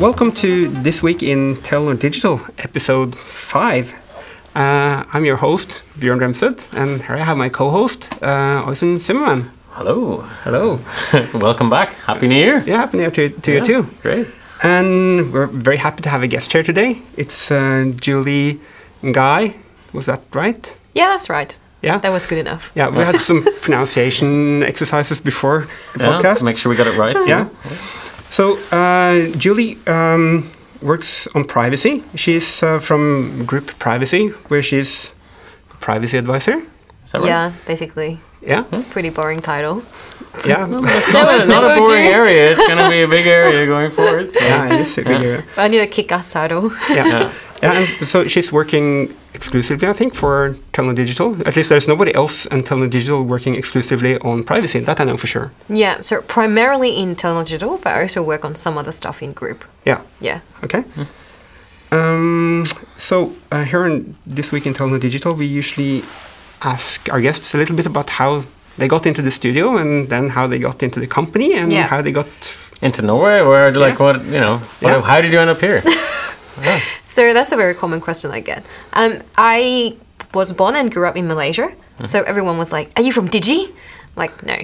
welcome to This Week in Telenor Digital, episode 5. Uh, I'm your host, Björn Remsted, and here I have my co host, uh, Oystein Zimmerman. Hello. Hello. Welcome back. Happy New Year. Yeah, happy New Year to, to Yeah, you too. Great. And we're very happy to have a guest here today. It's uh, Julie Guy. Was that right? Yeah, that's right. Yeah. That was good enough. Yeah, we had some pronunciation exercises before the Yeah, podcast. Make sure we got it right. Yeah. So uh, Julie um, works on privacy. She's uh, from Group Privacy, where she's a privacy advisor. Is that right? Yeah, basically. Yeah, It's a pretty boring title. yeah, It's not, a, not a boring area. It's going to be a big area going forward. So. yeah. It is a good area. I need a kick-ass title. Yeah. Yeah. yeah. And so she's working exclusively, I think, for Telenor Digital. At least there's nobody else in Telenor Digital working exclusively on privacy. That I know for sure. yeah, so primarily in Telenor Digital, but I also work on some other stuff in group. Yeah. Yeah. Okay. Um, so uh, here in this week in Telenor Digital, we usually ask our guests a little bit about how they got into the studio, and then how they got into the company, and Yeah. how they got. Into Norway, where like Yeah. what you know? What, Yeah. How did you end up here? So that's a very common question I get. Um, I was born and grew up in Malaysia, so everyone was like, "Are you from Digi?" Like, no.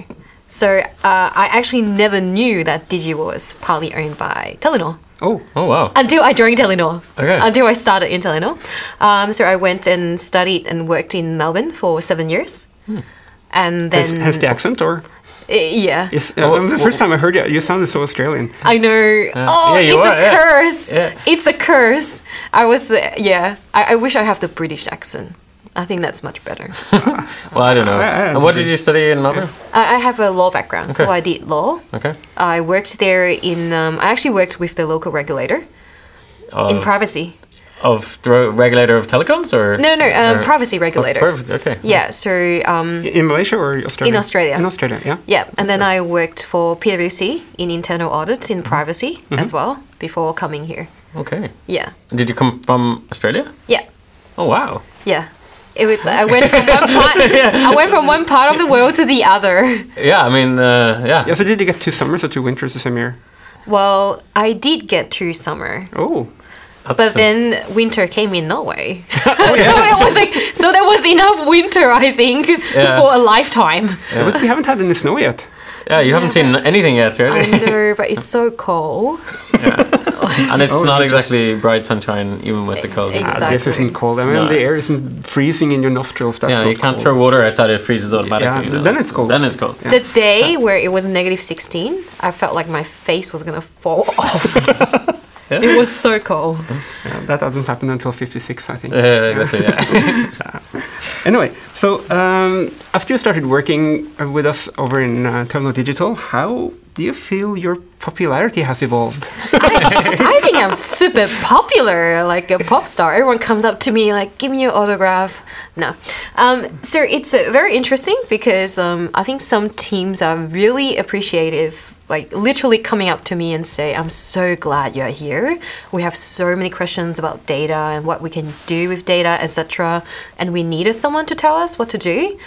So uh, I actually never knew that Digi was partly owned by Telenor. Oh, oh wow. until I joined Telenor. Okay. Until I started in Telenor. Um, so I went and studied and worked in Melbourne for seven years. And then. has, has the accent or? Uh, yeah. Is, uh, Oh, the first time I heard you, you sounded so Australian. I know. Oh, Yeah, it's are, a yeah. curse. Yeah. It's a curse. I was, uh, yeah. I, I wish I have the British accent. I think that's much better. Well, I don't know. I- I don't and what did you study in Melbourne? I, I have a law background, so I did law. Okay. I worked there in, um, I actually worked with the local regulator in Of, privacy. Of the regulator of telecoms or No, no, um, or- privacy Oh, regulator. Okay. Yeah, so um, In Malaysia or Australia? In Australia. In Australia, yeah. Yeah, and then I worked for PwC in internal audits Mm-hmm. in privacy as well before coming here. Okay. Yeah, Did you come from Australia? yeah, Oh wow. yeah. It was. I went from one part. I went from one part of the world to the other. Yeah, I mean, uh, yeah. Yeah, so did you get two summers or two winters the same year? Well, I did get two summer, Oh, That's, but then winter came in Norway. so it was like so there was enough winter, I think, Yeah. for a lifetime. Yeah, but we haven't had any snow yet. yeah, you haven't seen anything yet, I right? know, but it's so cold. and it's Oh, not you just- exactly bright sunshine, even with the cold. Ex- Ah, this isn't cold. I mean, No. the air isn't freezing in your nostrils. That's Yeah, not you can't cold. throw water outside; it freezes automatically. Yeah, you know, then it's cold. Then it's cold. The day where it was negative 16, I felt like my face was gonna fall off. Yeah. It was so cold. Yeah, that doesn't happen until 56, I think. Yeah, exactly. Yeah. Anyway, so um, after you started working uh, with us over in uh, Telenor Digital, how do you feel your popularity has evolved? I, I think I'm super popular, like a pop star. Everyone comes up to me like, "Give me your autograph." No, um, so it's uh, very interesting because um, I think some teams are really appreciative, like literally coming up to me and say, "I'm so glad you're here. We have so many questions about data and what we can do with data, etc. And we needed someone to tell us what to do."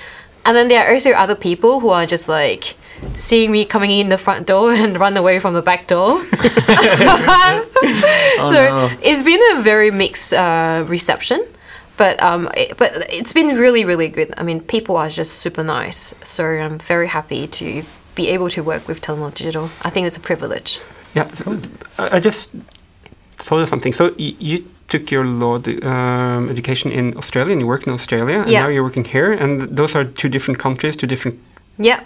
And then there are also other people who are just like seeing me coming in the front door and run away from the back door. Oh, so no. it's been a very mixed uh, reception, but um, it, but it's been really really good. I mean, people are just super nice, so I'm very happy to be able to work with Telenor Digital. I think it's a privilege. Yeah, so I I just thought of something. So y- you took your law d- um, education in Australia, and you worked in Australia, and Yeah. now you're working here, and those are two different countries, two different Yeah,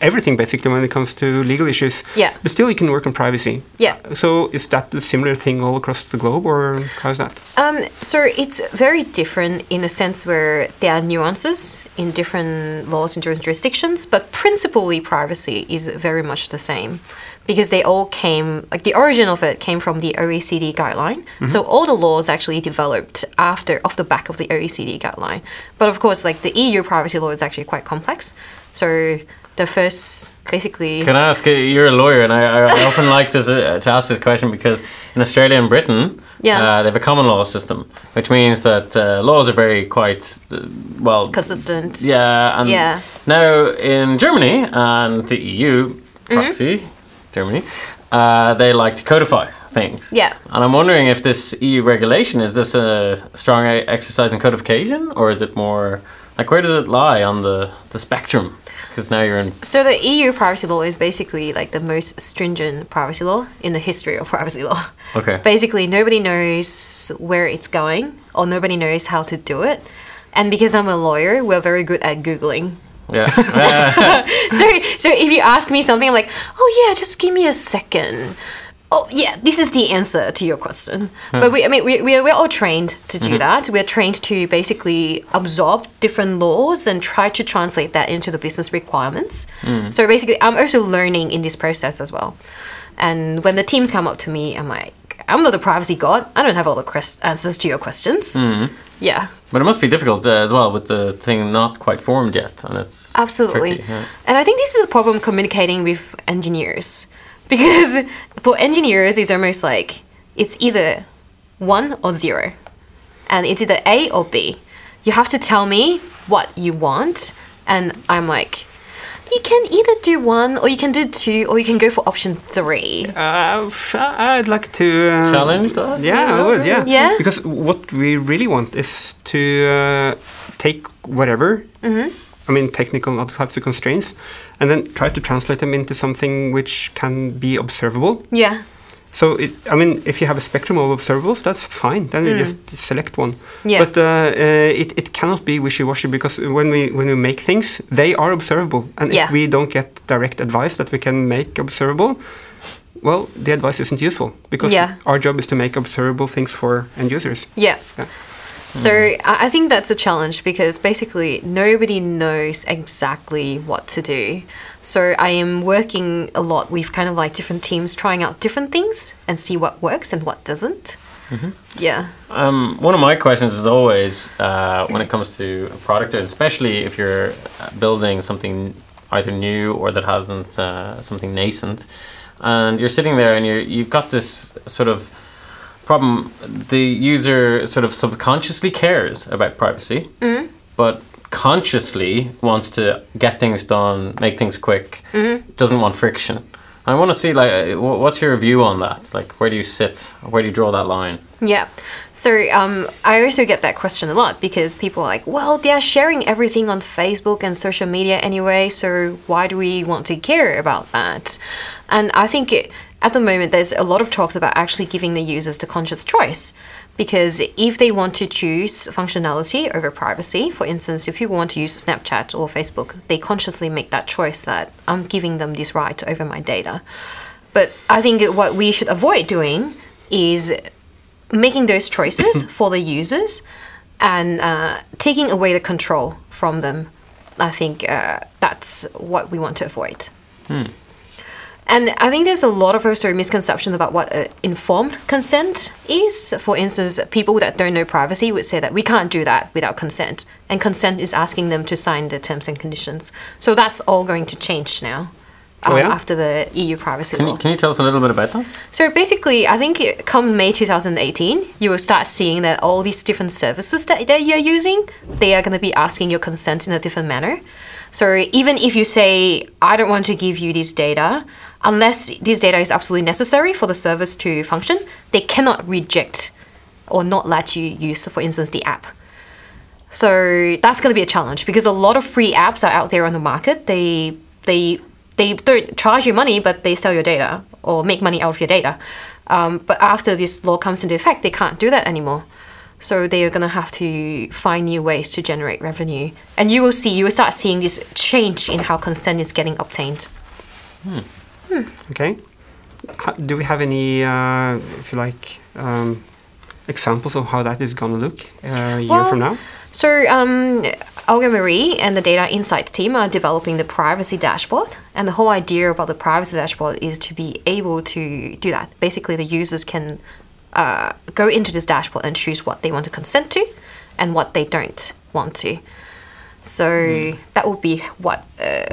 everything basically when it comes to legal issues. Yeah. But still, you can work on privacy. yeah. So is that a similar thing all across the globe, or how's that? Um, so it's very different in the sense where there are nuances in different laws in different jurisdictions, but principally privacy is very much the same because they all came like the origin of it came from the OECD guideline. So all the laws actually developed after off the back of the OECD guideline. But of course, like the EU privacy law is actually quite complex. So the first basically Can I ask? You're a lawyer, and I, I often like this uh, to ask this question because in Australia and Britain, Yeah. uh, they have a common law system, which means that uh, laws are very quite uh, well consistent. Yeah, and Yeah. now in Germany and the EU Mm-hmm. proxy, Germany, uh, they like to codify things. Yeah. And I'm wondering if this EU regulation is this a strong exercise in codification, or is it more like where does it lie on the the spectrum? Because now you're in. So the EU privacy law is basically like the most stringent privacy law in the history of privacy law. Okay. Basically, nobody knows where it's going or nobody knows how to do it. And because I'm a lawyer, we're very good at googling. Yeah. So, so if you ask me something, I'm like, oh yeah, just give me a second. Oh yeah, this is the answer to your question. But hmm. we, I mean, we, we're, we're all trained to do mm-hmm. that. We're trained to basically absorb different laws and try to translate that into the business requirements. Hmm. So basically, I'm also learning in this process as well. And when the teams come up to me, I'm like, I'm not a privacy god. I don't have all the quest- answers to your questions. Hmm. Yeah. but it must be difficult uh, as well with the thing not quite formed yet, and it's Absolutely. tricky, yeah. And I think this is a problem communicating with engineers. Because for engineers, it's almost like it's either one or zero. And it's either A or B. You have to tell me what you want. And I'm like, you can either do one, or you can do two, or you can go for option three. Uh, f- I'd like to uh, Challenge that? Yeah, I would. Yeah. Yeah? Because what we really want is to uh, take whatever. Mm-hmm. I mean, technical and other types of constraints, and then try to translate them into something which can be observable. Yeah. So, it, I mean, if you have a spectrum of observables, that's fine. Then you just select one. Mm. Yeah. But uh, uh, it, it cannot be wishy-washy because when we when we make things, they are observable, and Yeah. if we don't get direct advice that we can make observable, well, the advice isn't useful because Yeah. our job is to make observable things for end users. Yeah. Yeah. So I I think that's a challenge because basically nobody knows exactly what to do. So I am working a lot with kind of like different teams trying out different things and see what works and what doesn't. Yeah. Um, one of my questions is always uh, when it comes to a product, and especially if you're uh, building something either new or that hasn't uh, something nascent, and you're sitting there and you're, you've got this sort of problem. The user sort of subconsciously cares about privacy, but consciously wants to get things done, make things quick, doesn't want friction. I want to see like uh, what's your view on that? Like where do you sit? Where do you draw that line? Yeah. So um, I also get that question a lot because people are like, well, they're sharing everything on Facebook and social media anyway, so why do we want to care about that? And I think it, at the moment there's a lot of talks about actually giving the users the conscious choice. Because if they want to choose functionality over privacy, for instance, if people want to use Snapchat or Facebook, they consciously make that choice that I'm giving them this right over my data. But I think what we should avoid doing is making those choices for the users and uh, taking away the control from them. I think uh, that's what we want to avoid. And I think there's a lot of also misconceptions about what uh, informed consent is. For instance, people that don't know privacy would say that we can't do that without consent, and consent is asking them to sign the terms and conditions. So that's all going to change now. Oh, um, yeah? After the EU privacy Can law. you, can you tell us a little bit about that? So basically, I think it comes May 2018, you will start seeing that all these different services that, that you're using, they are going to be asking your consent in a different manner. So even if you say, I don't want to give you this data, unless this data is absolutely necessary for the service to function, they cannot reject or not let you use, for instance, the app. So that's going to be a challenge because a lot of free apps are out there on the market. They they they don't charge you money, but they sell your data or make money out of your data. Um, but after this law comes into effect, they can't do that anymore. So they are going to have to find new ways to generate revenue, and you will see you will start seeing this change in how consent is getting obtained. Okay. Ha- do we have any, uh, if you like, um, examples of how that is going to look uh, a year Well, from now? So, um, Olga Marie and the data insights team are developing the privacy dashboard. And the whole idea about the privacy dashboard is to be able to do that. Basically, the users can uh, go into this dashboard and choose what they want to consent to and what they don't want to. So, that would be what. Uh,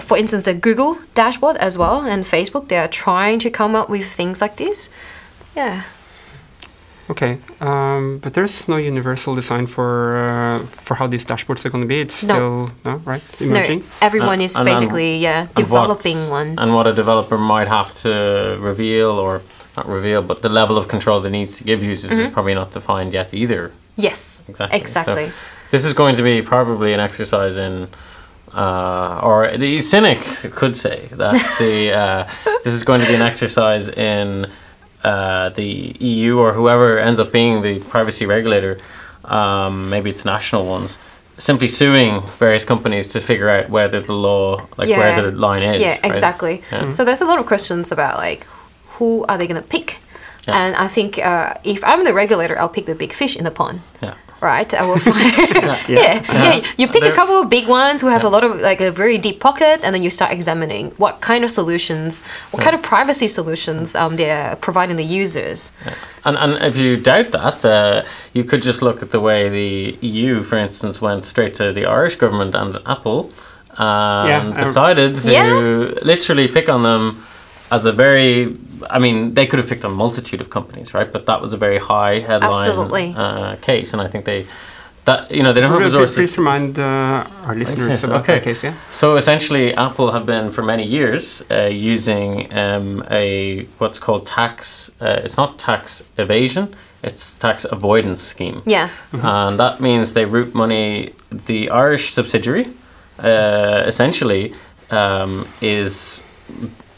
for instance, the Google dashboard as well and Facebook, they are trying to come up with things like this. Yeah. Okay, um, but there's no universal design for uh, for how these dashboards are going to be. It's No. still no right emerging. No, everyone Uh, is and, um, basically, yeah, developing what's- one. And what a developer might have to reveal or not reveal, but the level of control that needs to give users is probably not defined yet either. Yes. Exactly. So Exactly. this is going to be probably an exercise in, uh, or the cynic could say that the uh, this is going to be an exercise in uh, the EU or whoever ends up being the privacy regulator. Um, maybe it's national ones. Simply suing various companies to figure out whether the law, like where the line is. yeah, right? exactly. Yeah. So there's a lot of questions about like who are they going to pick, Yeah. and I think uh, if I'm the regulator, I'll pick the big fish in the pond. Yeah. Right, I will find. yeah. yeah, You pick a couple of big ones who have a lot of like a very deep pocket, and then you start examining what kind of solutions, what kind of privacy solutions um, they're providing the users. And, and if you doubt that, uh, you could just look at the way the EU, for instance, went straight to the Irish government and Apple and Yeah, decided to Yeah. literally pick on them as a very. I mean, they could have picked a multitude of companies, right? But that was a very high headline Absolutely. Uh, case, and I think they. That you know they don't have resources. please remind uh, our listeners Yes, about okay. that case. Yeah. So essentially, Apple have been for many years uh, using um, a what's called tax. Uh, it's not tax evasion; it's tax avoidance scheme, Yeah, and that means they route money. The Irish subsidiary, uh, essentially, um, is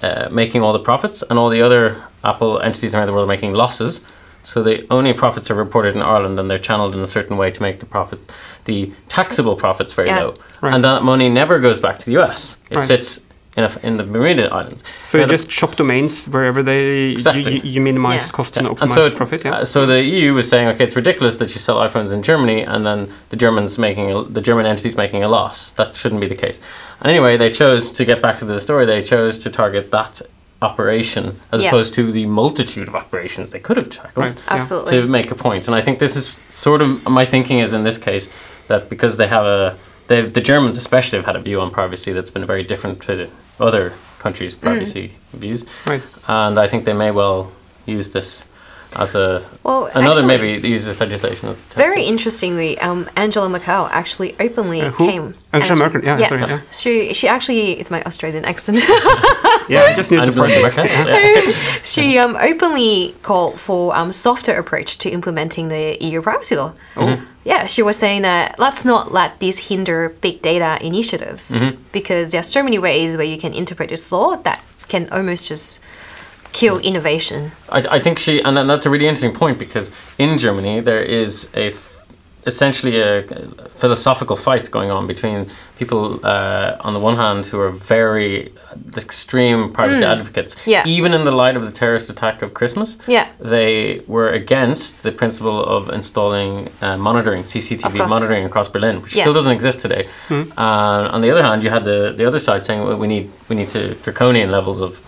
uh, making all the profits, and all the other Apple entities around the world are making losses. So the only profits are reported in Ireland, and they're channeled in a certain way to make the profits, the taxable profits, very Yeah. low. Right. And that money never goes back to the US. It Right. sits in, a, in the Bermuda Islands. So Now you the- just shop domains wherever they Exactly. you, you, you minimize Yeah. costs and Yeah, optimize so, it- profit. Yeah. uh, so the EU was saying, okay, it's ridiculous that you sell iPhones in Germany and then the Germans making a, the German entities making a loss. That shouldn't be the case. And anyway, they chose to get back to the story. They chose to target that operation as Yeah. opposed to the multitude of operations they could have tackled Right. Yeah. absolutely. to make a point. And I think this is sort of my thinking is in this case that because they have a they've the Germans especially have had a view on privacy that's been very different to the other countries' privacy views. Right. And I think they may well use this as a Well, another actually- maybe use this legislation as a test Very case. interestingly, um, Angela Merkel actually openly Uh, who? came. Angela Ang- Merkel, yeah, sorry, yeah. She she actually it's my Australian accent. Yeah. I just need to Angela process. Merkel, yeah. she um, openly called for um, softer approach to implementing the EU privacy law. Mm-hmm. Yeah, she was saying that let's not let this hinder big data initiatives Mm-hmm. because there are so many ways where you can interpret this law that can almost just kill innovation. I, I think she, and that's a really interesting point because in Germany there is a essentially a philosophical fight going on between people uh, on the one hand who are very extreme privacy advocates, Mm. Yeah. even in the light of the terrorist attack of Christmas. Yeah. they were against the principle of installing uh, monitoring, CCTV monitoring across Berlin, which Yeah. still doesn't exist today. Uh, on the other hand, you had the the other side saying well, we need we need to draconian levels of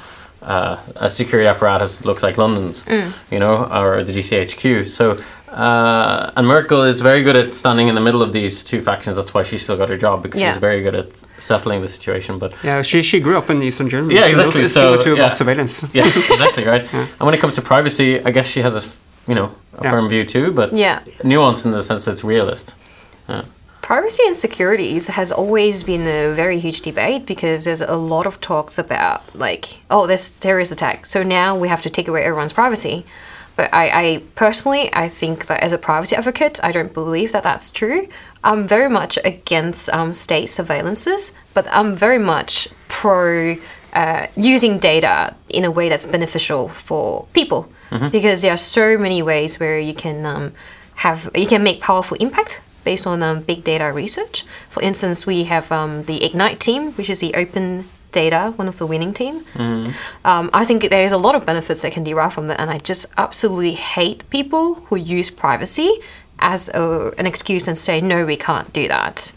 uh, a security apparatus that looks like London's, you know, or the GCHQ. So. Uh, and Merkel is very good at standing in the middle of these two factions. That's why she still got her job because Yeah. she's very good at settling the situation. But Yeah, she, she grew up in Eastern Germany. Yeah, She knows exactly, a thing or so, two yeah. about surveillance. yeah, exactly right. And when it comes to privacy, I guess she has a s- you know a Yeah. firm view too, but Yeah. nuance in the sense that it's realist. Privacy and securities has always been a very huge debate because there's a lot of talks about like, oh, there's terrorist attack, so now we have to take away everyone's privacy. But I, I personally, I think that as a privacy advocate, I don't believe that that's true. I'm very much against um, state surveillances, but I'm very much pro uh, using data in a way that's beneficial for people because there are so many ways where you can um, have you can make powerful impact based on um, big data research. For instance, we have um, the Ignite team, which is the open data, one of the winning team. Um, I think there's a lot of benefits that can derive from that, and I just absolutely hate people who use privacy as a, an excuse and say, no, we can't do that.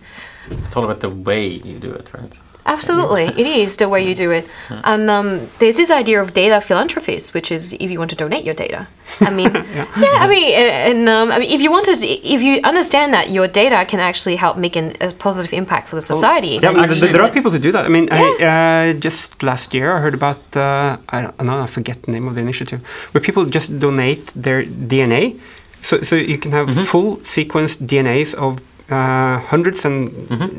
It's all about the way you do it, right? Absolutely, it is the way you do it. And um, there's this idea of data philanthropies, which is if you want to donate your data. I mean, yeah. I mean, and, um, I mean, if you wanted, if you understand that your data can actually help make an, a positive impact for the society. Yeah, then I mean, there are people who do that. I mean, I, uh, just last year I heard about uh, I don't know, I forget the name of the initiative, where people just donate their DNA, so so you can have full sequenced DNAs of uh, hundreds and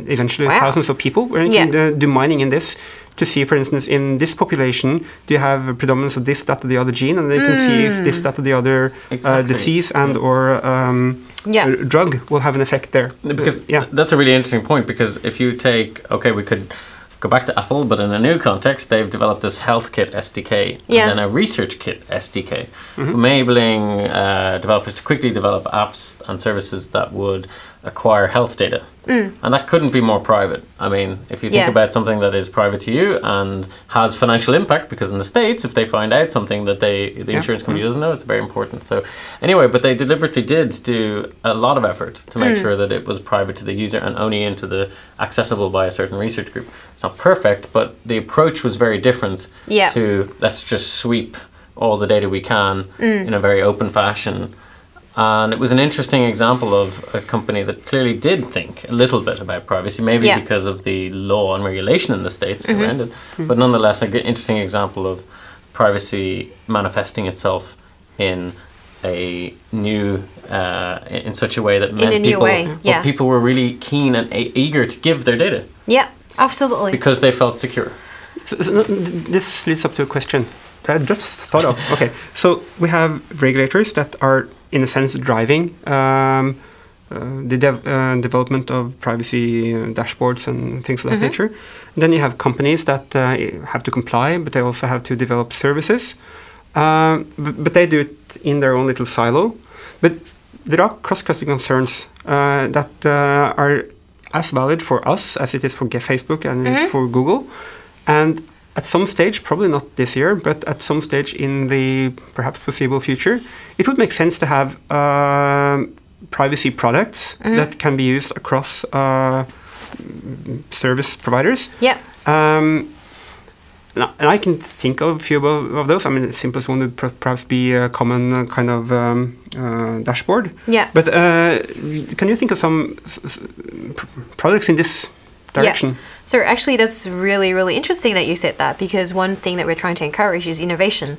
eventually Wow. thousands of people, where you Yeah. can uh, do mining in this to see, for instance, in this population, do you have a predominance of this, that, or the other gene, and they can see if this, that, or the other uh, disease and or um, Yeah. uh, drug will have an effect there. because yeah, th- that's a really interesting point because if you take okay we could go back to apple but in a new context they've developed this HealthKit sdk Yeah. and then a ResearchKit sdk enabling uh, developers to quickly develop apps and services that would acquire health data Mm. and that couldn't be more private. I mean if you think Yeah. about something that is private to you and has financial impact because in the states if they find out something that they the Yeah. insurance company mm. doesn't know it's very important. So anyway but they deliberately did do a lot of effort to make mm. sure that it was private to the user and only into the accessible by a certain research group. It's not perfect but the approach was very different Yeah. to let's just sweep all the data we can in a very open fashion and it was an interesting example of a company that clearly did think a little bit about privacy, maybe Yeah. because of the law and regulation in the States around it, but nonetheless, a good, interesting example of privacy manifesting itself in a new, uh, in in such a way that meant people, way, well, yeah. people were really keen and e- eager to give their data Yeah, absolutely. because they felt secure. So, so this leads up to a question I just thought of. Okay, so we have regulators that are, in a sense, driving um, uh, the dev- uh, development of privacy uh, dashboards and things of that nature. And then you have companies that uh, have to comply, but they also have to develop services. Um, but, but they do it in their own little silo. But there are cross-cutting concerns uh, that uh, are as valid for us as it is for Facebook and is for Google. And at some stage, probably not this year, but at some stage in the perhaps foreseeable future, it would make sense to have um, privacy products that can be used across uh, service providers. Yeah. Um, and I- can think of a few of, those. I mean, the simplest one would perhaps be a common uh, kind of um, uh, dashboard. Yeah. But uh, can you think of some products in this direction? Yeah. So actually, that's really, really interesting that you said that because one thing that we're trying to encourage is innovation.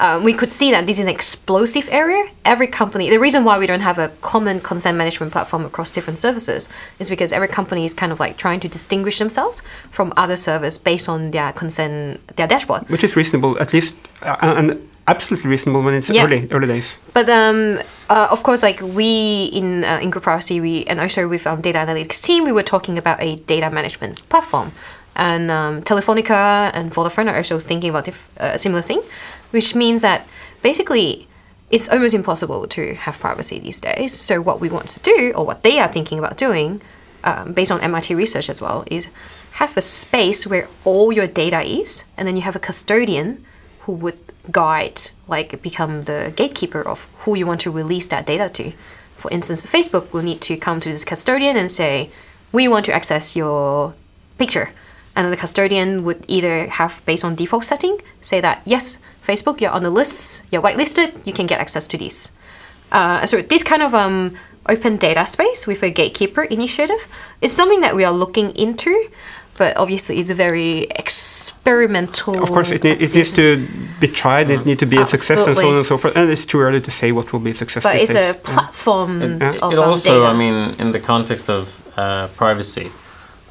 Um, we could see that this is an explosive area. Every company, the reason why we don't have a common consent management platform across different services is because every company is kind of like trying to distinguish themselves from other servers based on their consent, their dashboard. Which is reasonable, at least, uh, and absolutely reasonable when it's Yeah. early early days. But um, uh, of course, like we in uh, in Group Privacy, we and also with um, data analytics team, we were talking about a data management platform, and um, Telefonica and Vodafone are also thinking about dif- uh, a similar thing, which means that basically it's almost impossible to have privacy these days. So what we want to do, or what they are thinking about doing, um, based on MIT research as well, is have a space where all your data is, and then you have a custodian who would guide, like become the gatekeeper of who you want to release that data to. For instance, Facebook will need to come to this custodian and say, we want to access your picture. And the custodian would either have, based on default setting, say that, yes, Facebook, you're on the list, you're whitelisted, you can get access to this. Uh, so this kind of um, open data space with a gatekeeper initiative is something that we are looking into, but obviously it's a very experimental. Of course, it, ne- it needs to be tried. It needs to be a success, and so on and so forth. And it's too early to say what will be a success. But it's days. a platform It, of it also, data. I mean, in the context of uh, privacy,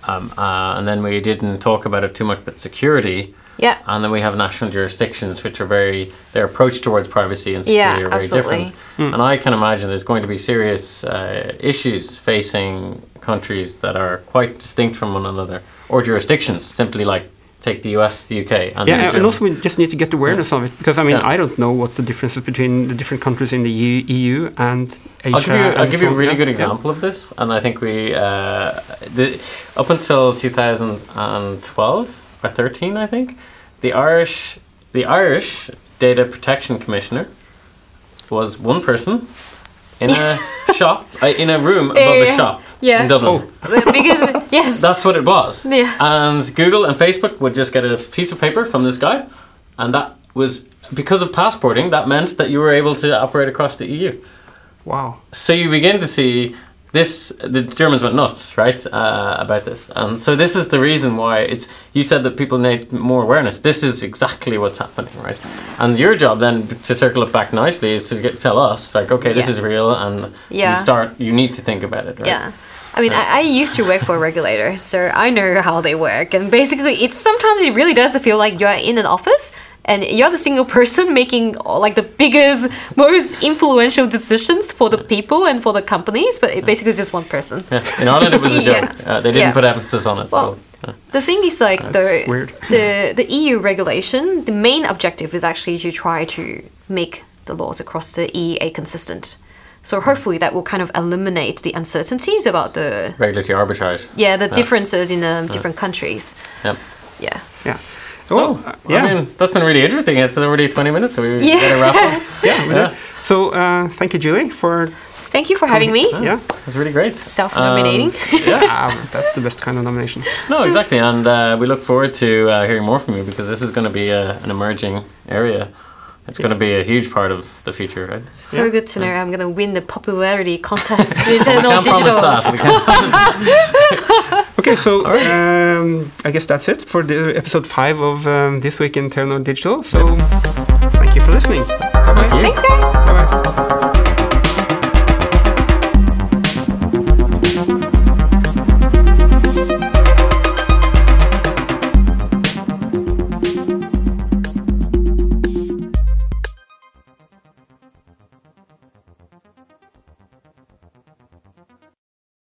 um, uh, and then we didn't talk about it too much, but security. Yeah. And then we have national jurisdictions, which are very their approach towards privacy and Yeah, security are very absolutely. different. And I can imagine there's going to be serious uh, issues facing countries that are quite distinct from one another, or jurisdictions. Simply like take the US, the UK, and Yeah, the and- and also we just need to get awareness of it because I mean Yeah. I don't know what the differences between the different countries in the EU, EU and Asia. I'll give you, I'll give you a really Yeah, good yeah. example of this, and I think we uh, the, up until 2012 or 13, I think, the Irish the Irish Data Protection Commissioner was one person in a shop uh, in a room above Yeah, a shop yeah. in Dublin. because yes, That's what it was. Yeah. And Google and Facebook would just get a piece of paper from this guy, and that was because of passporting. That meant that you were able to operate across the EU. Wow. So you begin to see this. The Germans went nuts, right, uh, about this, and so this is the reason why it's. You said that people need more awareness. This is exactly what's happening, right? And your job then to circle it back nicely is to get, tell us, like, okay, this Yeah. is real, and Yeah. you start. You need to think about it, right? yeah. I mean, I, I used to work for a regulator, so I know how they work. And basically, it's sometimes it really does feel like you're in an office and you're the single person making like the biggest, most influential decisions for the people and for the companies. But it basically just one person. Yeah. In Ireland, it was a Yeah. joke. Uh, they didn't Yeah. put emphasis on it. Well, so, yeah. The thing is, like That's the weird. the the EU regulation, the main objective is actually to try to make the laws across the EEA consistent. So hopefully that will kind of eliminate the uncertainties about the regulatory arbitrage. yeah the differences in um, different countries. Yep. Yeah. Yeah. So, Well, uh, yeah. I mean, that's been really interesting. It's already 20 minutes, so we Yeah. better wrap up. yeah, we Yeah. did. So uh, thank you, Julie, for Thank you for having me. yeah. It was really great. Self-nominating. Um, yeah. Ah, that's the best kind of nomination. No, exactly. And uh, we look forward to uh, hearing more from you because this is going to be a, an emerging area. It's going to be a huge part of the future, right? So good to know I'm gonna win the popularity contest in We can't promise that. We can't promise that. Okay, so right. um, I guess that's it for the episode five of um, this week in Telenor Digital. So thank you for listening. Bye bye. Thanks, guys. Bye bye.